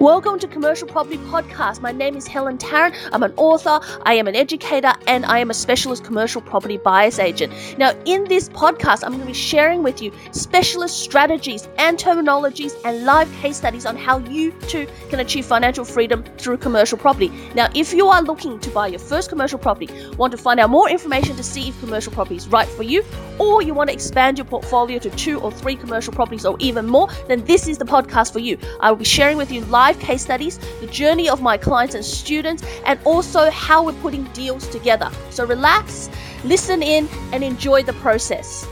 Welcome to Commercial Property Podcast. My name is Helen Tarrant. I'm an author, I am an educator, and I am a specialist commercial property buyer's agent. Now, in this podcast, I'm going to be sharing with you specialist strategies and terminologies and live case studies on how you too can achieve financial freedom through commercial property. Now, if you are looking to buy your first commercial property, want to find out more information to see if commercial property is right for you, or you want to expand your portfolio to two or three commercial properties or even more, then this is the podcast for you. I will be sharing with you live live case studies, the journey of my clients and students, and also how we're putting deals together. So relax, listen in, and enjoy the process.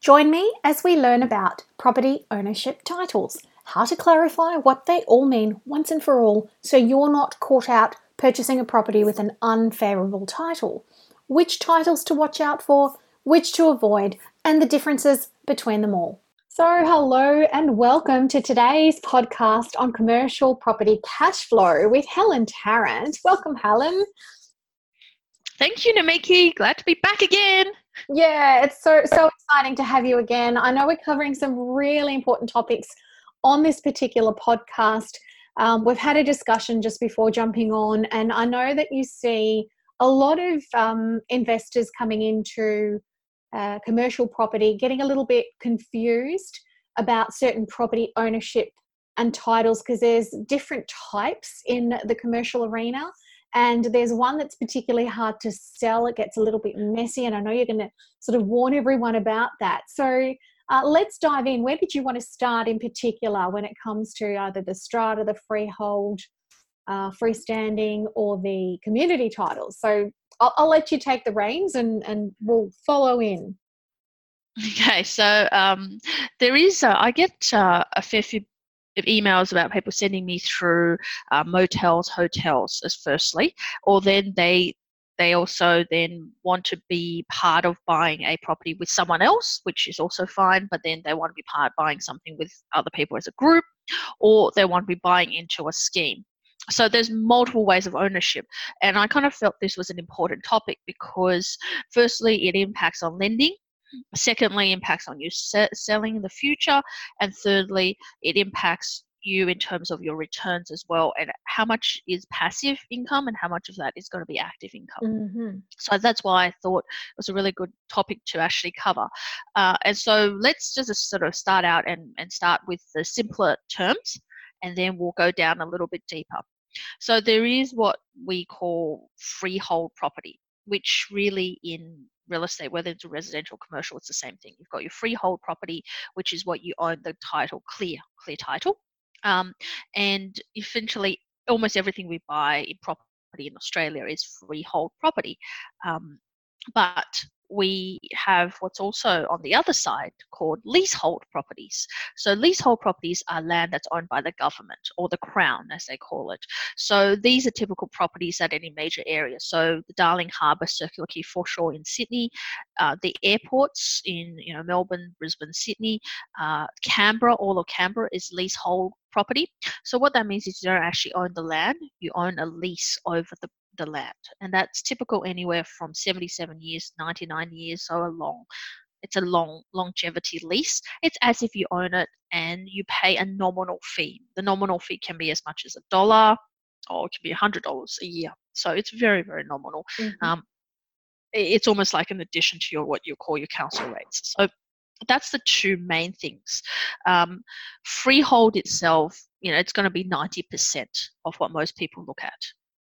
Join me as we learn about property ownership titles, how to clarify what they all mean once and for all so you're not caught out purchasing a property with an unfavorable title, which titles to watch out for, which to avoid, and the differences between them all. So, hello and welcome to today's podcast on commercial property cash flow with Helen Tarrant. Welcome, Helen. Thank you, Namiki. Glad to be back again. Yeah, it's so so exciting to have you again. I know we're covering some really important topics on this particular podcast. Um, we've had a discussion just before jumping on, and I know that you see a lot of um, investors coming into uh, commercial property getting a little bit confused about certain property ownership and titles because there's different types in the commercial arena and there's one that's particularly hard to sell. It gets a little bit messy and i know you're going to sort of warn everyone about that. So uh, let's dive in. Where did you want to start in particular when it comes to either the strata the freehold uh, freestanding or the community titles? So I'll, I'll let you take the reins and, and we'll follow in. Okay, so um, there is, uh, I get uh, a fair few of emails about people sending me through uh, motels, hotels, as firstly, or then they they also then want to be part of buying a property with someone else, which is also fine, but then they want to be part buying something with other people as a group, or they want to be buying into a scheme so there's multiple ways of ownership and i kind of felt this was an important topic because firstly it impacts on lending secondly impacts on you se- selling in the future and thirdly it impacts you in terms of your returns as well and how much is passive income and how much of that is going to be active income. Mm-hmm. so that's why i thought it was a really good topic to actually cover. Uh, and so let's just sort of start out and, and start with the simpler terms and then we'll go down a little bit deeper. So there is what we call freehold property, which really in real estate, whether it's a residential commercial, it's the same thing. You've got your freehold property, which is what you own the title clear, clear title. Um, and essentially, almost everything we buy in property in Australia is freehold property. Um, but we have what's also on the other side called leasehold properties. So, leasehold properties are land that's owned by the government or the Crown, as they call it. So, these are typical properties at any major area. So, the Darling Harbour Circular Quay foreshore in Sydney, uh, the airports in you know Melbourne, Brisbane, Sydney, uh, Canberra, all of Canberra is leasehold property. So, what that means is you don't actually own the land, you own a lease over the the land. And that's typical anywhere from 77 years, 99 years, so a long it's a long longevity lease. It's as if you own it and you pay a nominal fee. The nominal fee can be as much as a dollar or it can be a hundred dollars a year. So it's very, very nominal. Mm-hmm. Um, it's almost like an addition to your what you call your council rates. So that's the two main things. Um, freehold itself, you know, it's going to be 90% of what most people look at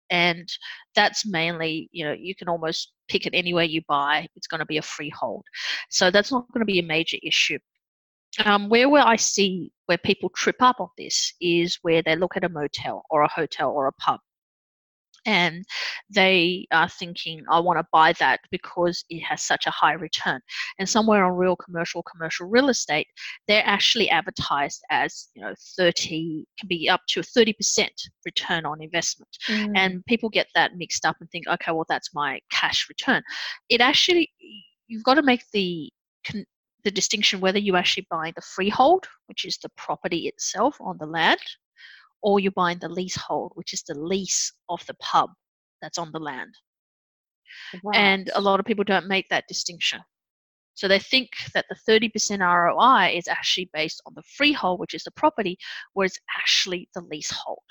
and that's mainly you know you can almost pick it anywhere you buy it's going to be a freehold. So that's not going to be a major issue. Um, where where I see where people trip up on this is where they look at a motel or a hotel or a pub and they are thinking, I want to buy that because it has such a high return. And somewhere on real commercial, commercial real estate, they're actually advertised as, you know, 30, can be up to 30% return on investment. Mm. And people get that mixed up and think, okay, well, that's my cash return. It actually, you've got to make the the distinction whether you actually buy the freehold, which is the property itself on the land, or you're buying the leasehold, which is the lease of the pub that's on the land. Wow. And a lot of people don't make that distinction. So they think that the 30% ROI is actually based on the freehold, which is the property, where it's actually the leasehold.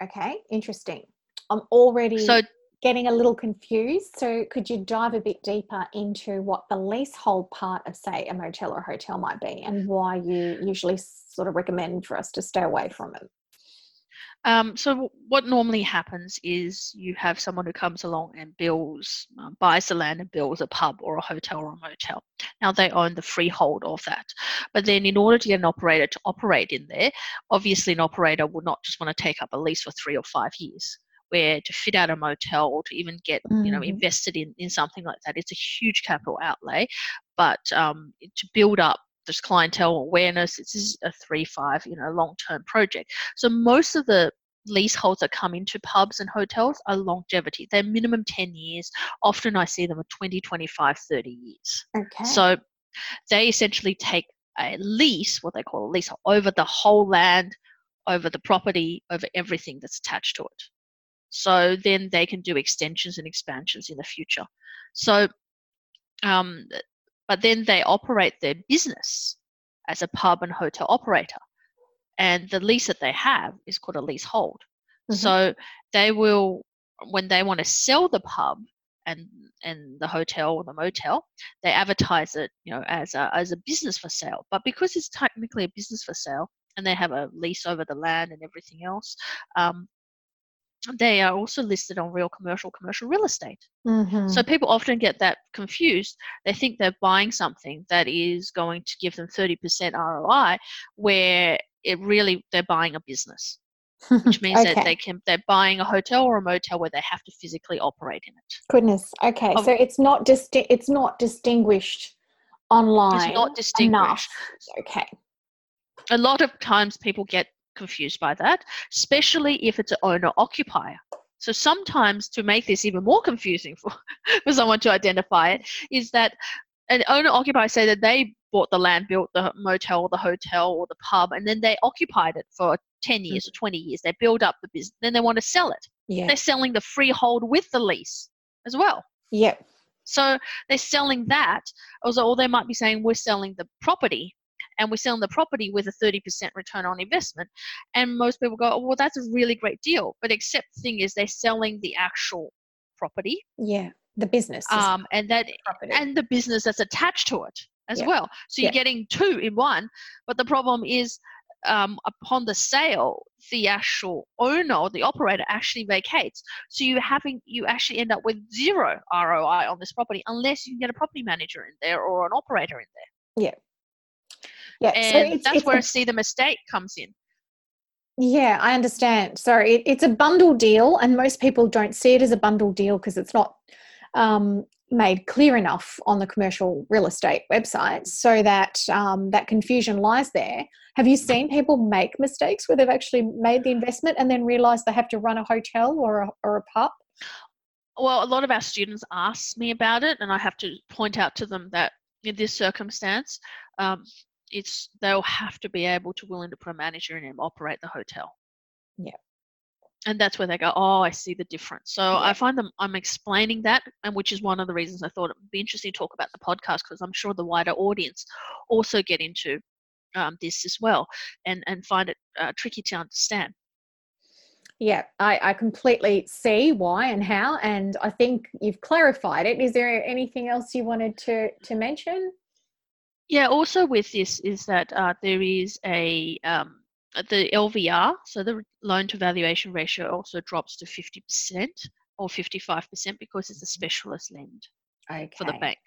Okay, interesting. I'm already So getting a little confused. So could you dive a bit deeper into what the leasehold part of, say, a motel or hotel might be and why you usually sort of recommend for us to stay away from it? Um, so what normally happens is you have someone who comes along and builds, um, buys the land and builds a pub or a hotel or a motel. Now they own the freehold of that. But then in order to get an operator to operate in there, obviously an operator would not just want to take up a lease for three or five years. Where to fit out a motel or to even get you know Mhm. invested in, in something like that, it's a huge capital outlay. But um, to build up this clientele awareness, this is a three, five, you know, long term project. So most of the leaseholds that come into pubs and hotels are longevity. They're minimum 10 years. Often I see them at 20, 25, 30 years. Okay. So they essentially take a lease, what they call a lease, over the whole land, over the property, over everything that's attached to it. So then they can do extensions and expansions in the future. So, um, but then they operate their business as a pub and hotel operator. And the lease that they have is called a leasehold. Mhm. So they will, when they want to sell the pub and and the hotel or the motel, they advertise it, you know, as a as a business for sale. But because it's technically a business for sale, and they have a lease over the land and everything else, um, they are also listed on real commercial commercial real estate. Mhm. So people often get that confused. They think they're buying something that is going to give them 30% ROI, where it really they're buying a business, which means that they can they're buying a hotel or a motel where they have to physically operate in it. Goodness. Okay. Of- so it's not just it's not distinguished online. It's not distinguished. Enough. Okay. A lot of times people get confused by that, especially if it's an owner occupier. So sometimes to make this even more confusing for, for someone to identify it is that an owner occupier say that they bought the land, built the motel or the hotel or the pub, and then they occupied it for 10 hmm. years or 20 years. They build up the business, then they want to sell it. Yeah. They're selling the freehold with the lease as well. Yep. So they're selling that, also, or they might be saying we're selling the property and we're selling the property with a 30% return on investment. And most people go, oh, well, that's a really great deal. But except the thing is, they're selling the actual property Yeah. The business. um, and that property. and the business that's attached to it as Yeah. well. So you're Yeah. getting two in one. But the problem is, um, upon the sale, the actual owner or the operator actually vacates. So you having you actually end up with zero ROI on this property unless you can get a property manager in there or an operator in there. yeah. And so it's, that's it's where a- see the mistake comes in. Yeah, I understand. So it, it's a bundle deal, and most people don't see it as a bundle deal because it's not um, made clear enough on the commercial real estate website, so that um, that confusion lies there. Have you seen people make mistakes where they've actually made the investment and then realised they have to run a hotel or a, or a pub? Well, a lot of our students ask me about it, and I have to point out to them that in this circumstance, um, it's they'll have to be able to willing to put a manager in and operate the hotel. Yeah. And that's where they go, oh, I see the difference. So Yeah. I find them, I'm explaining that, and which is one of the reasons I thought it would be interesting to talk about the podcast because I'm sure the wider audience also get into um, this as well and, and find it uh, tricky to understand. Yeah, I, I completely see why and how, and I think you've clarified it. Is there anything else you wanted to to mention? Yeah, also with this is that uh, there is a um, uh, the LVR, so the loan to valuation ratio also drops to 50% or 55% because it's a specialist lend Okay. for the bank.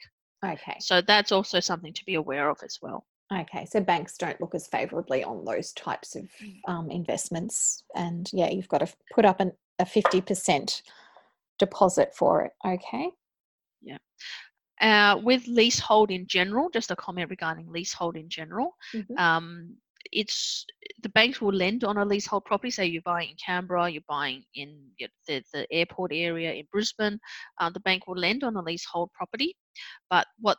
Okay. So that's also something to be aware of as well. Okay, so banks don't look as favourably on those types of um, investments, and yeah, you've got to put up an, a fifty percent deposit for it. Okay. Uh, with leasehold in general, just a comment regarding leasehold in general. Mhm. Um, it's the banks will lend on a leasehold property. Say you're buying in Canberra, you're buying in the, the airport area in Brisbane. Uh, the bank will lend on a leasehold property, but what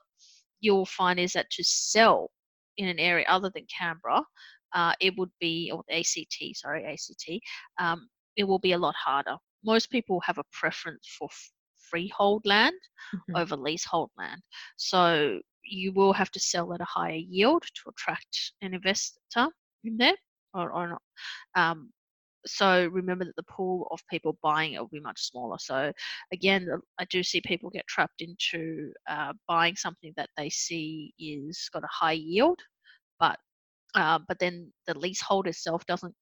you'll find is that to sell in an area other than Canberra, uh, it would be or ACT, sorry, ACT. Um, it will be a lot harder. Most people have a preference for freehold land Mhm. over leasehold land. So you will have to sell at a higher yield to attract an investor in there or, or not. Um, so remember that the pool of people buying it will be much smaller. So again, I do see people get trapped into uh, buying something that they see is got a high yield, but uh, but then the leasehold itself doesn't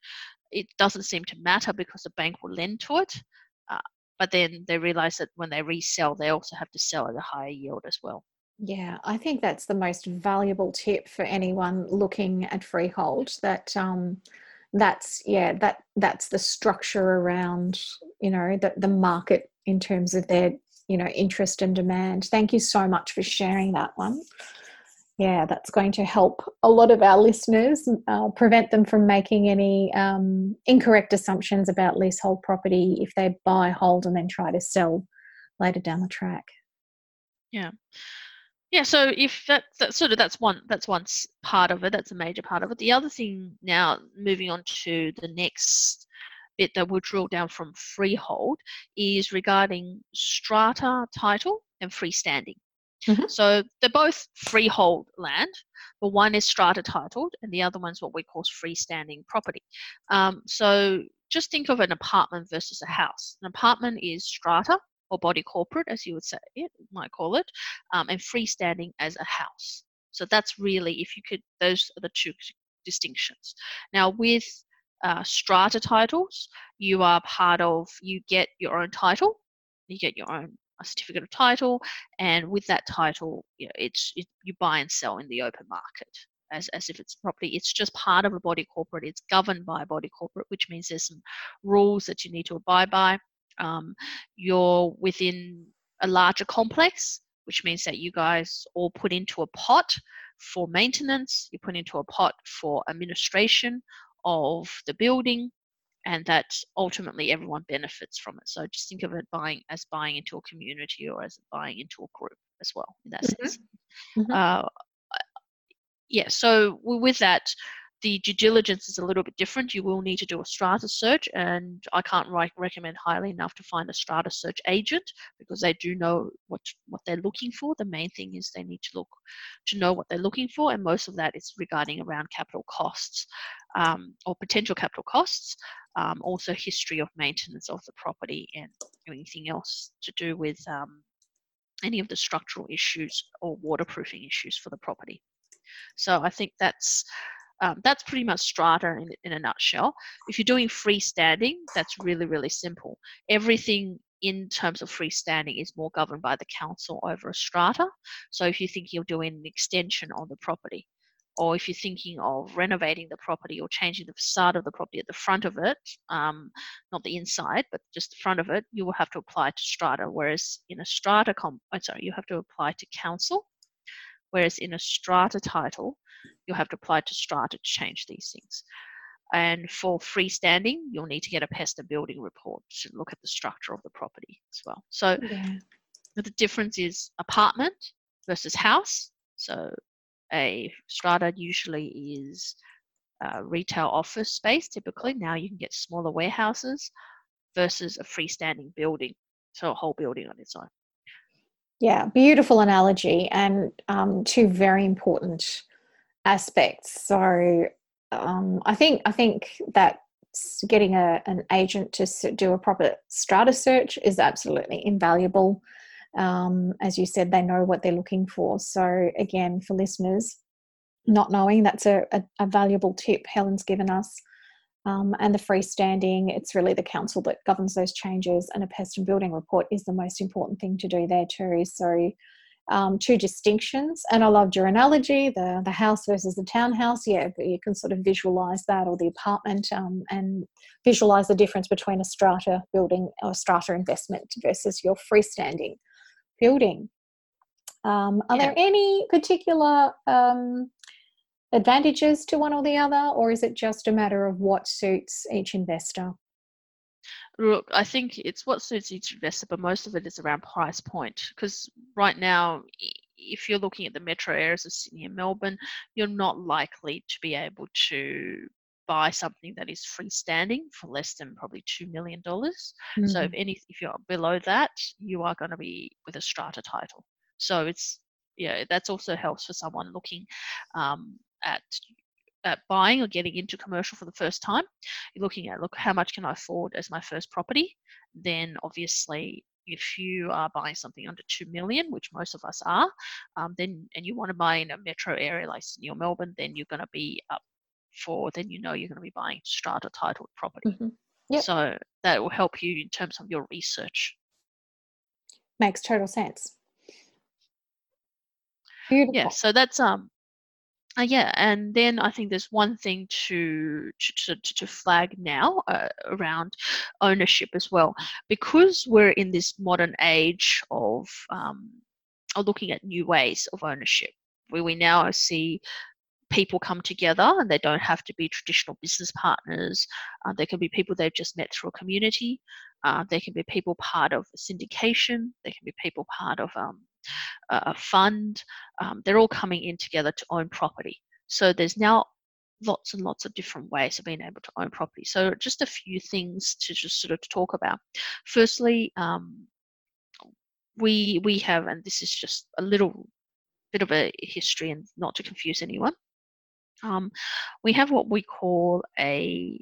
it doesn't seem to matter because the bank will lend to it. Uh, but then they realize that when they resell, they also have to sell at a higher yield as well. Yeah, I think that's the most valuable tip for anyone looking at freehold. That um, that's yeah, that that's the structure around you know the the market in terms of their you know interest and demand. Thank you so much for sharing that one. Yeah, that's going to help a lot of our listeners uh, prevent them from making any um, incorrect assumptions about leasehold property if they buy, hold, and then try to sell later down the track. Yeah, yeah. so if that that's sort of that's one that's one part of it. That's a major part of it. The other thing now, moving on to the next bit that we'll drill down from freehold is regarding strata title and freestanding. Mhm. So they're both freehold land, but one is strata titled and the other one's what we call freestanding property. Um, so just think of an apartment versus a house. An apartment is strata or body corporate, as you would say it, might call it, um, and freestanding as a house. So that's really, if you could, those are the two distinctions. Now, with uh, strata titles, you are part of, you get your own title, you get your own a certificate of title, and with that title, you know, it's it, you buy and sell in the open market as, as if it's property. It's just part of a body corporate. It's governed by a body corporate, which means there's some rules that you need to abide by. Um, you're within a larger complex, which means that you guys all put into a pot for maintenance, you put into a pot for administration of the building, and that ultimately everyone benefits from it. So just think of it buying as buying into a community or as buying into a group as well in that Mhm. sense. Mhm. Uh, yeah, so with that, the due diligence is a little bit different. You will need to do a strata search, and I can't re- recommend highly enough to find a strata search agent because they do know what what they're looking for. The main thing is they need to look to know what they're looking for, and most of that is regarding around capital costs um, or potential capital costs. Um, also, history of maintenance of the property and anything else to do with um, any of the structural issues or waterproofing issues for the property. So I think that's um, that's pretty much strata in, in a nutshell. If you're doing freestanding, that's really really simple. Everything in terms of freestanding is more governed by the council over a strata. So if you think you're doing an extension on the property, or if you're thinking of renovating the property or changing the facade of the property at the front of it, um, not the inside, but just the front of it, you will have to apply to strata. Whereas in a strata, com- oh, sorry, you have to apply to council. Whereas in a strata title, you'll have to apply to strata to change these things. And for freestanding, you'll need to get a pest and building report to look at the structure of the property as well. So Yeah. the difference is apartment versus house. So a strata usually is uh, retail office space typically. Now you can get smaller warehouses versus a freestanding building. So a whole building on its own. Yeah, beautiful analogy, and um, two very important aspects. So, um, I think I think that getting a, an agent to do a proper strata search is absolutely invaluable. Um, as you said, they know what they're looking for. So, again, for listeners not knowing, that's a, a, a valuable tip Helen's given us. Um, and the freestanding, it's really the council that governs those changes, and a pest and building report is the most important thing to do there too. So, um, two distinctions, and I loved your analogy the the house versus the townhouse. Yeah, you can sort of visualize that, or the apartment, um, and visualize the difference between a strata building or strata investment versus your freestanding building. Um, are Yeah. there any particular um, advantages to one or the other, or is it just a matter of what suits each investor? Look, I think it's what suits each investor, but most of it is around price point. Because right now, if you're looking at the metro areas of Sydney and Melbourne, you're not likely to be able to buy something that is freestanding for less than probably two million dollars. Mm. So if any if you're below that, you are going to be with a strata title. So it's yeah, that's also helps for someone looking um, at at buying or getting into commercial for the first time. You're looking at look how much can I afford as my first property. Then obviously if you are buying something under 2 million which most of us are um, then and you want to buy in a metro area like sydney or melbourne then you're going to be up for then you know you're going to be buying strata titled property Mhm. Yep. so that will help you in terms of your research Makes total sense. Beautiful. yeah so that's um uh, yeah and then i think there's one thing to to, to, to flag now uh, around ownership as well because we're in this modern age of um, of looking at new ways of ownership where we now see people come together and they don't have to be traditional business partners uh, they can be people they've just met through a community uh, they can be people part of a syndication they can be people part of um, a fund um, they're all coming in together to own property. So there's now lots and lots of different ways of being able to own property. So just a few things to just sort of talk about. Firstly, um, we we have, and this is just a little bit of a history, and not to confuse anyone. Um, we have what we call a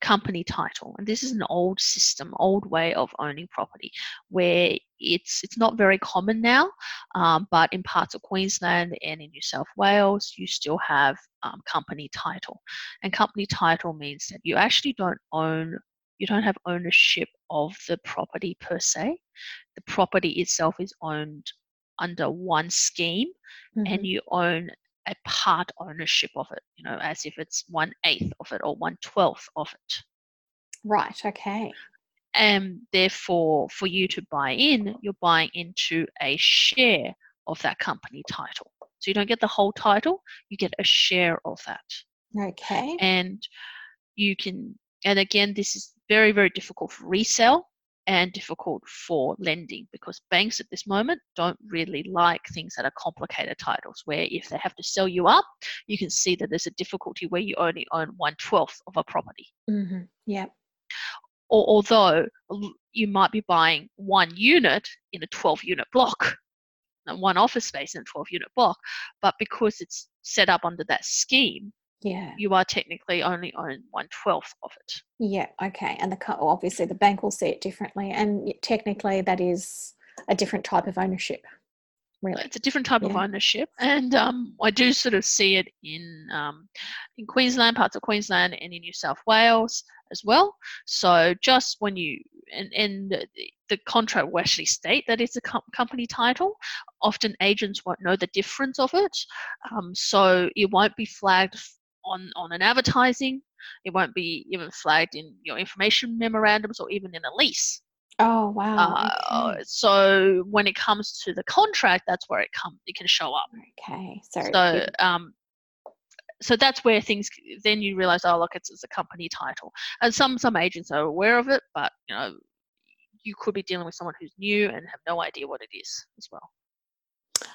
company title and this is an old system old way of owning property where it's it's not very common now um, but in parts of queensland and in new south wales you still have um, company title and company title means that you actually don't own you don't have ownership of the property per se the property itself is owned under one scheme Mhm. and you own a part ownership of it, you know, as if it's one eighth of it or one twelfth of it. Right. Okay. And therefore, for you to buy in, you're buying into a share of that company title. So you don't get the whole title, you get a share of that. Okay. And you can, and again, this is very, very difficult for resale and difficult for lending because banks at this moment don't really like things that are complicated titles where if they have to sell you up you can see that there's a difficulty where you only own one twelfth of a property hmm Yeah. or although you might be buying one unit in a 12 unit block and one office space in a 12 unit block but because it's set up under that scheme Yeah. you are technically only own one twelfth of it Yeah. Okay. And the co- obviously the bank will see it differently, and technically that is a different type of ownership. Really. it's a different type of ownership and um, i do sort of see it in um, in queensland parts of queensland and in new south wales as well so just when you and, and the, the contract will actually state that it's a com- company title often agents won't know the difference of it um, so it won't be flagged on on an advertising it won't be even flagged in your information memorandums or even in a lease Oh wow. uh, okay. so when it comes to the contract, that's where it come it can show up. Okay. So, So um, so that's where things then you realize, oh look, it's, it's a company title, and some some agents are aware of it, but you know you could be dealing with someone who's new and have no idea what it is as well.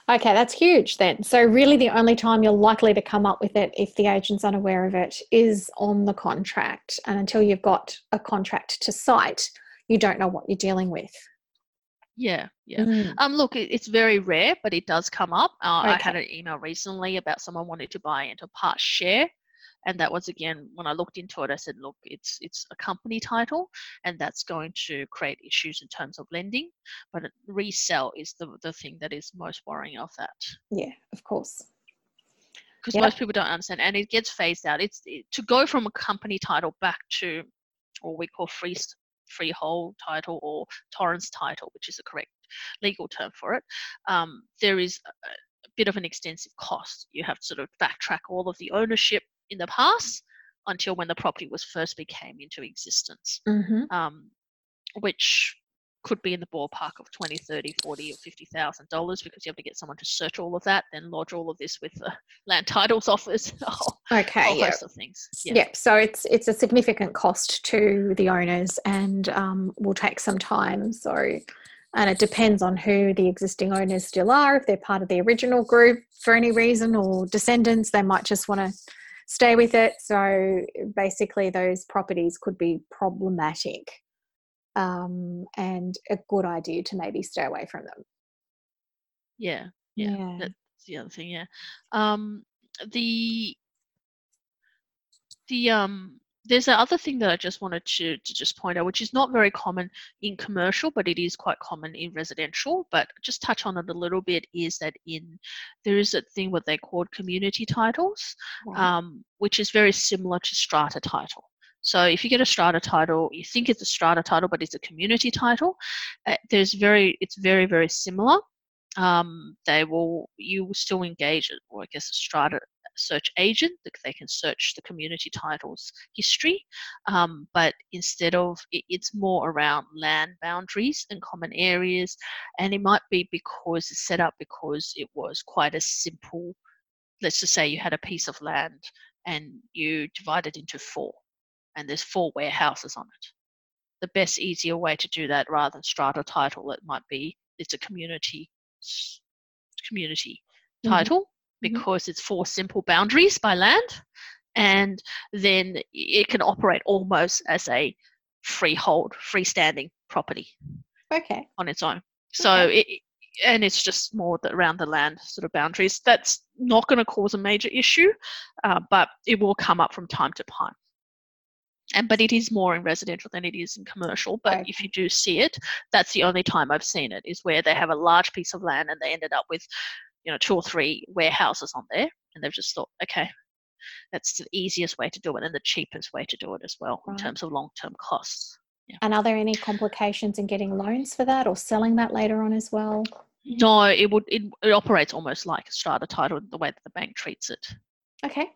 Okay, that's huge then. So really the only time you're likely to come up with it if the agent's unaware of it is on the contract. And until you've got a contract to sight, you don't know what you're dealing with. Yeah, yeah. Mm, Um, look, it, it's very rare, but it does come up. Uh, I had an email recently about someone wanting to buy into part share, and that was again when I looked into it. I said, look, it's it's a company title, and that's going to create issues in terms of lending. But resell is the the thing that is most worrying of that Yeah, of course. because Yep. most people don't understand, and it gets phased out. It's it, to go from a company title back to what we call free freehold title or Torrens title, which is the correct legal term for it. Um, there is a, a bit of an extensive cost. You have to sort of backtrack all of the ownership in the past until when the property was first became into existence, hmm um, which could be in the ballpark of 20 30 40 or 50 thousand dollars because you have to get someone to search all of that then lodge all of this with the land titles office Okay. Yeah. host of things yeah. Yep. So it's it's a significant cost to the owners and um, will take some time. So, and it depends on who the existing owners still are. If they're part of the original group for any reason or descendants, they might just want to stay with it. So basically, those properties could be problematic um, and a good idea to maybe stay away from them. Yeah, yeah, Yeah. that's the other thing. Yeah, um, the the um, there's the other thing that I just wanted to to just point out, which is not very common in commercial, but it is quite common in residential. But just touch on it a little bit is that in there is a thing what they call community titles, um, which is very similar to strata title. So if you get a strata title, you think it's a strata title, but it's a community title. Uh, there's very, it's very, very similar. Um, they will, you will still engage, it, or I guess a strata search agent that they can search the community titles history. Um, but instead of, it, it's more around land boundaries and common areas, and it might be because it's set up because it was quite a simple. Let's just say you had a piece of land and you divide it into four and there's four warehouses on it. The best, easier way to do that rather than strata title, it might be it's a community community Mhm. title. Because it's four simple boundaries by land, and then it can operate almost as a freehold, freestanding property Okay. on its own. So it, and it's just more the, around the land sort of boundaries. That's not going to cause a major issue, uh, but it will come up from time to time. And but it is more in residential than it is in commercial. But Okay. if you do see it, that's the only time I've seen it is where they have a large piece of land and they ended up with, you know, two or three warehouses on there, and they've just thought, okay, that's the easiest way to do it and the cheapest way to do it as well in terms of long-term costs. And are there any complications in getting loans for that or selling that later on as well? No, it would it, it operates almost like a strata title the way that the bank treats it. Okay.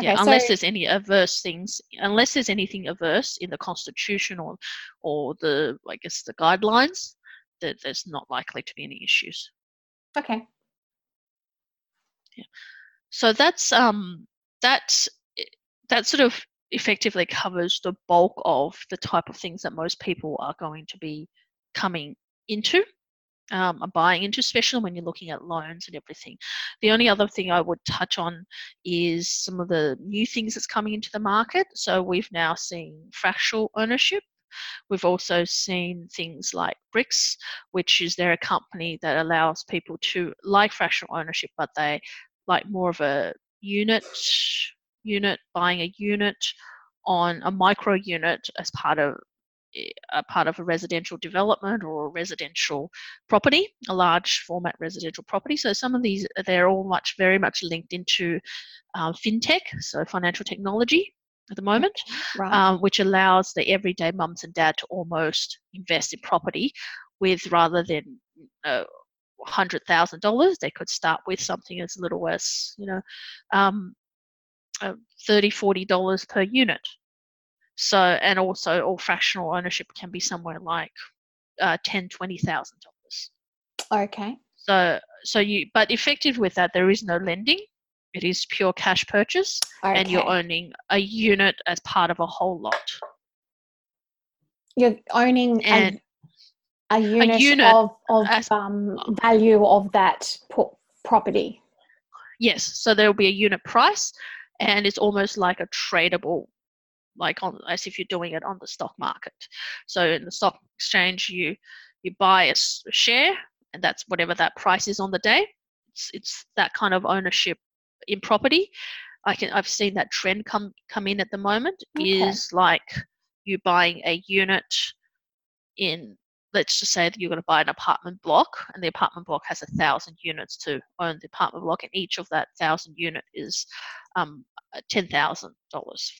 yeah, unless so- there's any adverse things, unless there's anything adverse in the constitution or or the I guess the guidelines, that there's not likely to be any issues. Okay. Yeah. So that's um that's that sort of effectively covers the bulk of the type of things that most people are going to be coming into um, buying into, especially when you're looking at loans and everything. The only other thing I would touch on is some of the new things that's coming into the market. So we've now seen fractional ownership. We've also seen things like BrickX, which is they're a company that allows people to like fractional ownership, but they like more of a unit unit buying a unit on a micro unit as part of eh, a part of a residential development or a residential property, a large format residential property. So some of these they're all much very much linked into um, fintech, so financial technology at the moment, Right. um, which allows the everyday mums and dad to almost invest in property with rather than uh, hundred thousand dollars, they could start with something as little as you know um, uh, 30 40 dollars per unit so and also all fractional ownership can be somewhere like uh, 10 20 thousand dollars okay. so so you but effective with that there is no lending it is pure cash purchase Okay. and you're owning a unit as part of a whole lot You're owning and a, a unit, unit of, of as- um, value of that po- property. yes so there will be a unit price and it's almost like a tradable like on as if you're doing it on the stock market so in the stock exchange you you buy a share and that's whatever that price is on the day it's, it's that kind of ownership in property i can i've seen that trend come come in at the moment Okay. is like you buying a unit in let's just say that you're going to buy an apartment block and the apartment block has a thousand units to own the apartment block and each of that thousand unit is um, uh, $10000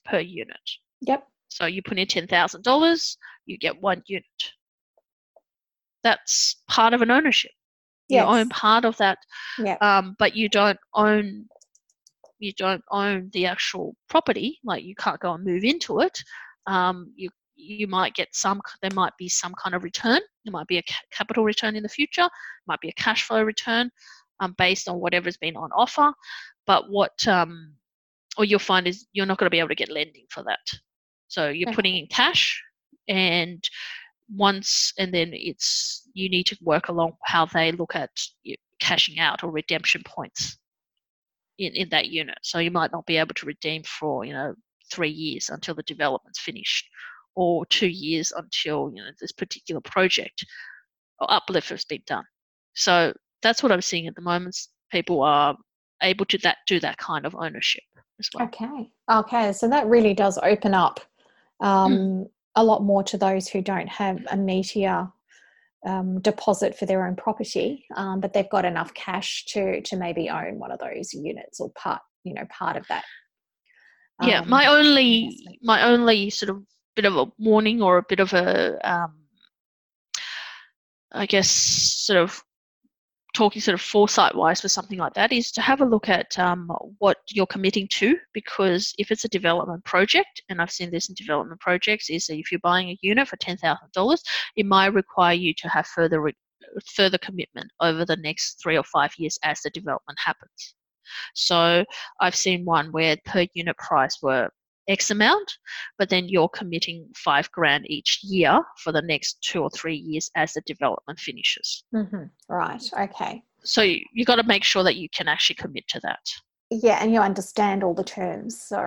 per unit Yep. so you put in $10000 you get one unit that's part of an ownership Yes. you own part of that Yep. um, but you don't own you don't own the actual property like you can't go and move into it um, you you might get some there might be some kind of return. There might be a capital return in the future might be a cash flow return um, based on whatever's been on offer. But what um, or you'll find is you're not going to be able to get lending for that. So you're Okay. putting in cash and once and then it's you need to work along how they look at cashing out or redemption points in, in that unit. So you might not be able to redeem for, you know, three years until the development's finished or two years until, you know, this particular project or uplift has been done. So that's what I'm seeing at the moment. People are able to that do that kind of ownership as well. Okay. Okay. So that really does open up hmm. um, mm. a lot more to those who don't have a meteor um, deposit for their own property, um, but they've got enough cash to to maybe own one of those units or part, you know, part of that. yeah, my um, only my only sort of bit of a warning or a bit of a um, I guess sort of talking sort of foresight wise for something like that is to have a look at um, what you're committing to because if it's a development project and i've seen this in development projects is that if you're buying a unit for $10000 it might require you to have further re- further commitment over the next three or five years as the development happens. So i've seen one where per unit price were X amount, but then you're committing five grand each year for the next two or three years as the development finishes. Mm-hmm. Right. Okay. So you, you got to make sure that you can actually commit to that. Yeah, and you understand all the terms. So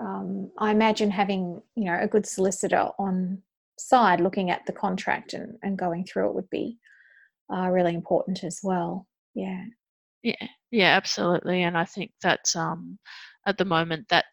um, I imagine having you know a good solicitor on side looking at the contract and, and going through it would be uh, really important as well. Yeah. Yeah. Yeah. Absolutely. And I think that um, at the moment that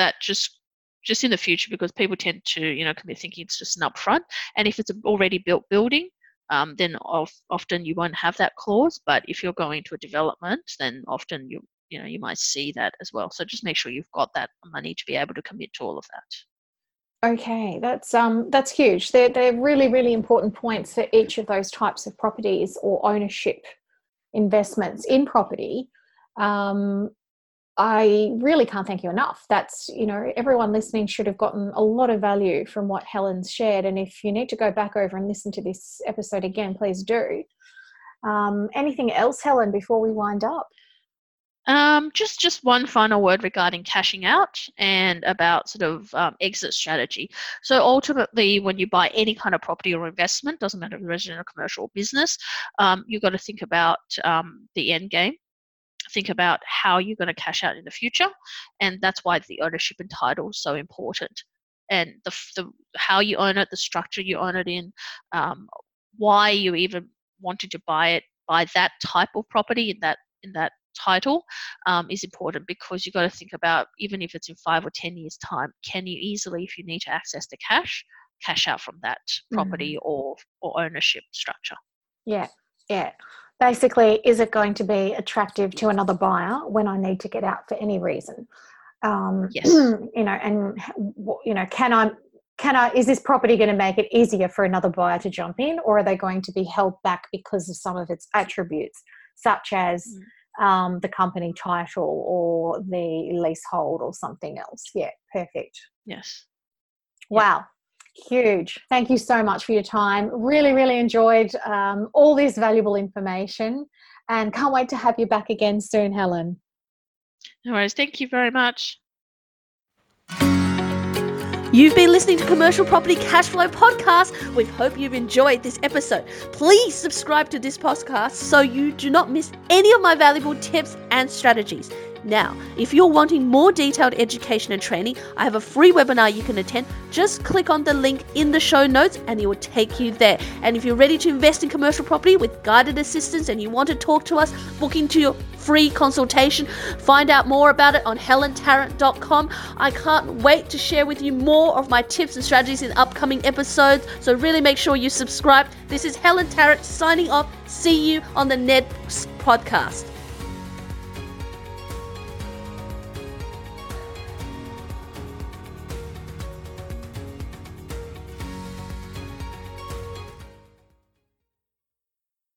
that just just in the future because people tend to you know commit thinking it's just an upfront and if it's an already built building um, then of, often you won't have that clause but if you're going to a development then often you you know you might see that as well. So just make sure you've got that money to be able to commit to all of that. Okay that's um that's huge. They're, they're really really important points for each of those types of properties or ownership investments in property. Um, I really can't thank you enough. That's, you know, everyone listening should have gotten a lot of value from what Helen's shared. And if you need to go back over and listen to this episode again, please do. Um, anything else, Helen, before we wind up? Um, just just one final word regarding cashing out and about sort of um, exit strategy. So ultimately, when you buy any kind of property or investment, doesn't matter if residential, commercial, or business, um, you've got to think about um, the end game think about how you're going to cash out in the future and that's why the ownership and title is so important. And the, the how you own it the structure you own it in um, why you even wanted to buy it buy that type of property in that in that title um, is important because you've got to think about even if it's in five or ten years time can you easily if you need to access the cash cash out from that property mm. or or ownership structure? Yeah yeah basically, is it going to be attractive to another buyer when I need to get out for any reason? Um, yes. You know, and you know, can I? Can I? Is this property going to make it easier for another buyer to jump in, or are they going to be held back because of some of its attributes, such as mm. um, the company title or the leasehold or something else? Yeah, perfect. Yes. Wow. Huge. Thank you so much for your time. Really, really enjoyed um, all this valuable information and can't wait to have you back again soon, Helen. No worries. Thank you very much. You've been listening to Commercial Property Cashflow Podcast. We hope you've enjoyed this episode. Please subscribe to this podcast so you do not miss any of my valuable tips and strategies. Now, if you're wanting more detailed education and training, I have a free webinar you can attend. Just click on the link in the show notes and it will take you there. And if you're ready to invest in commercial property with guided assistance and you want to talk to us, book into your free consultation. Find out more about it on helentarrant.com. I can't wait to share with you more of my tips and strategies in upcoming episodes. So really make sure you subscribe. This is Helen Tarrant signing off. See you on the next podcast.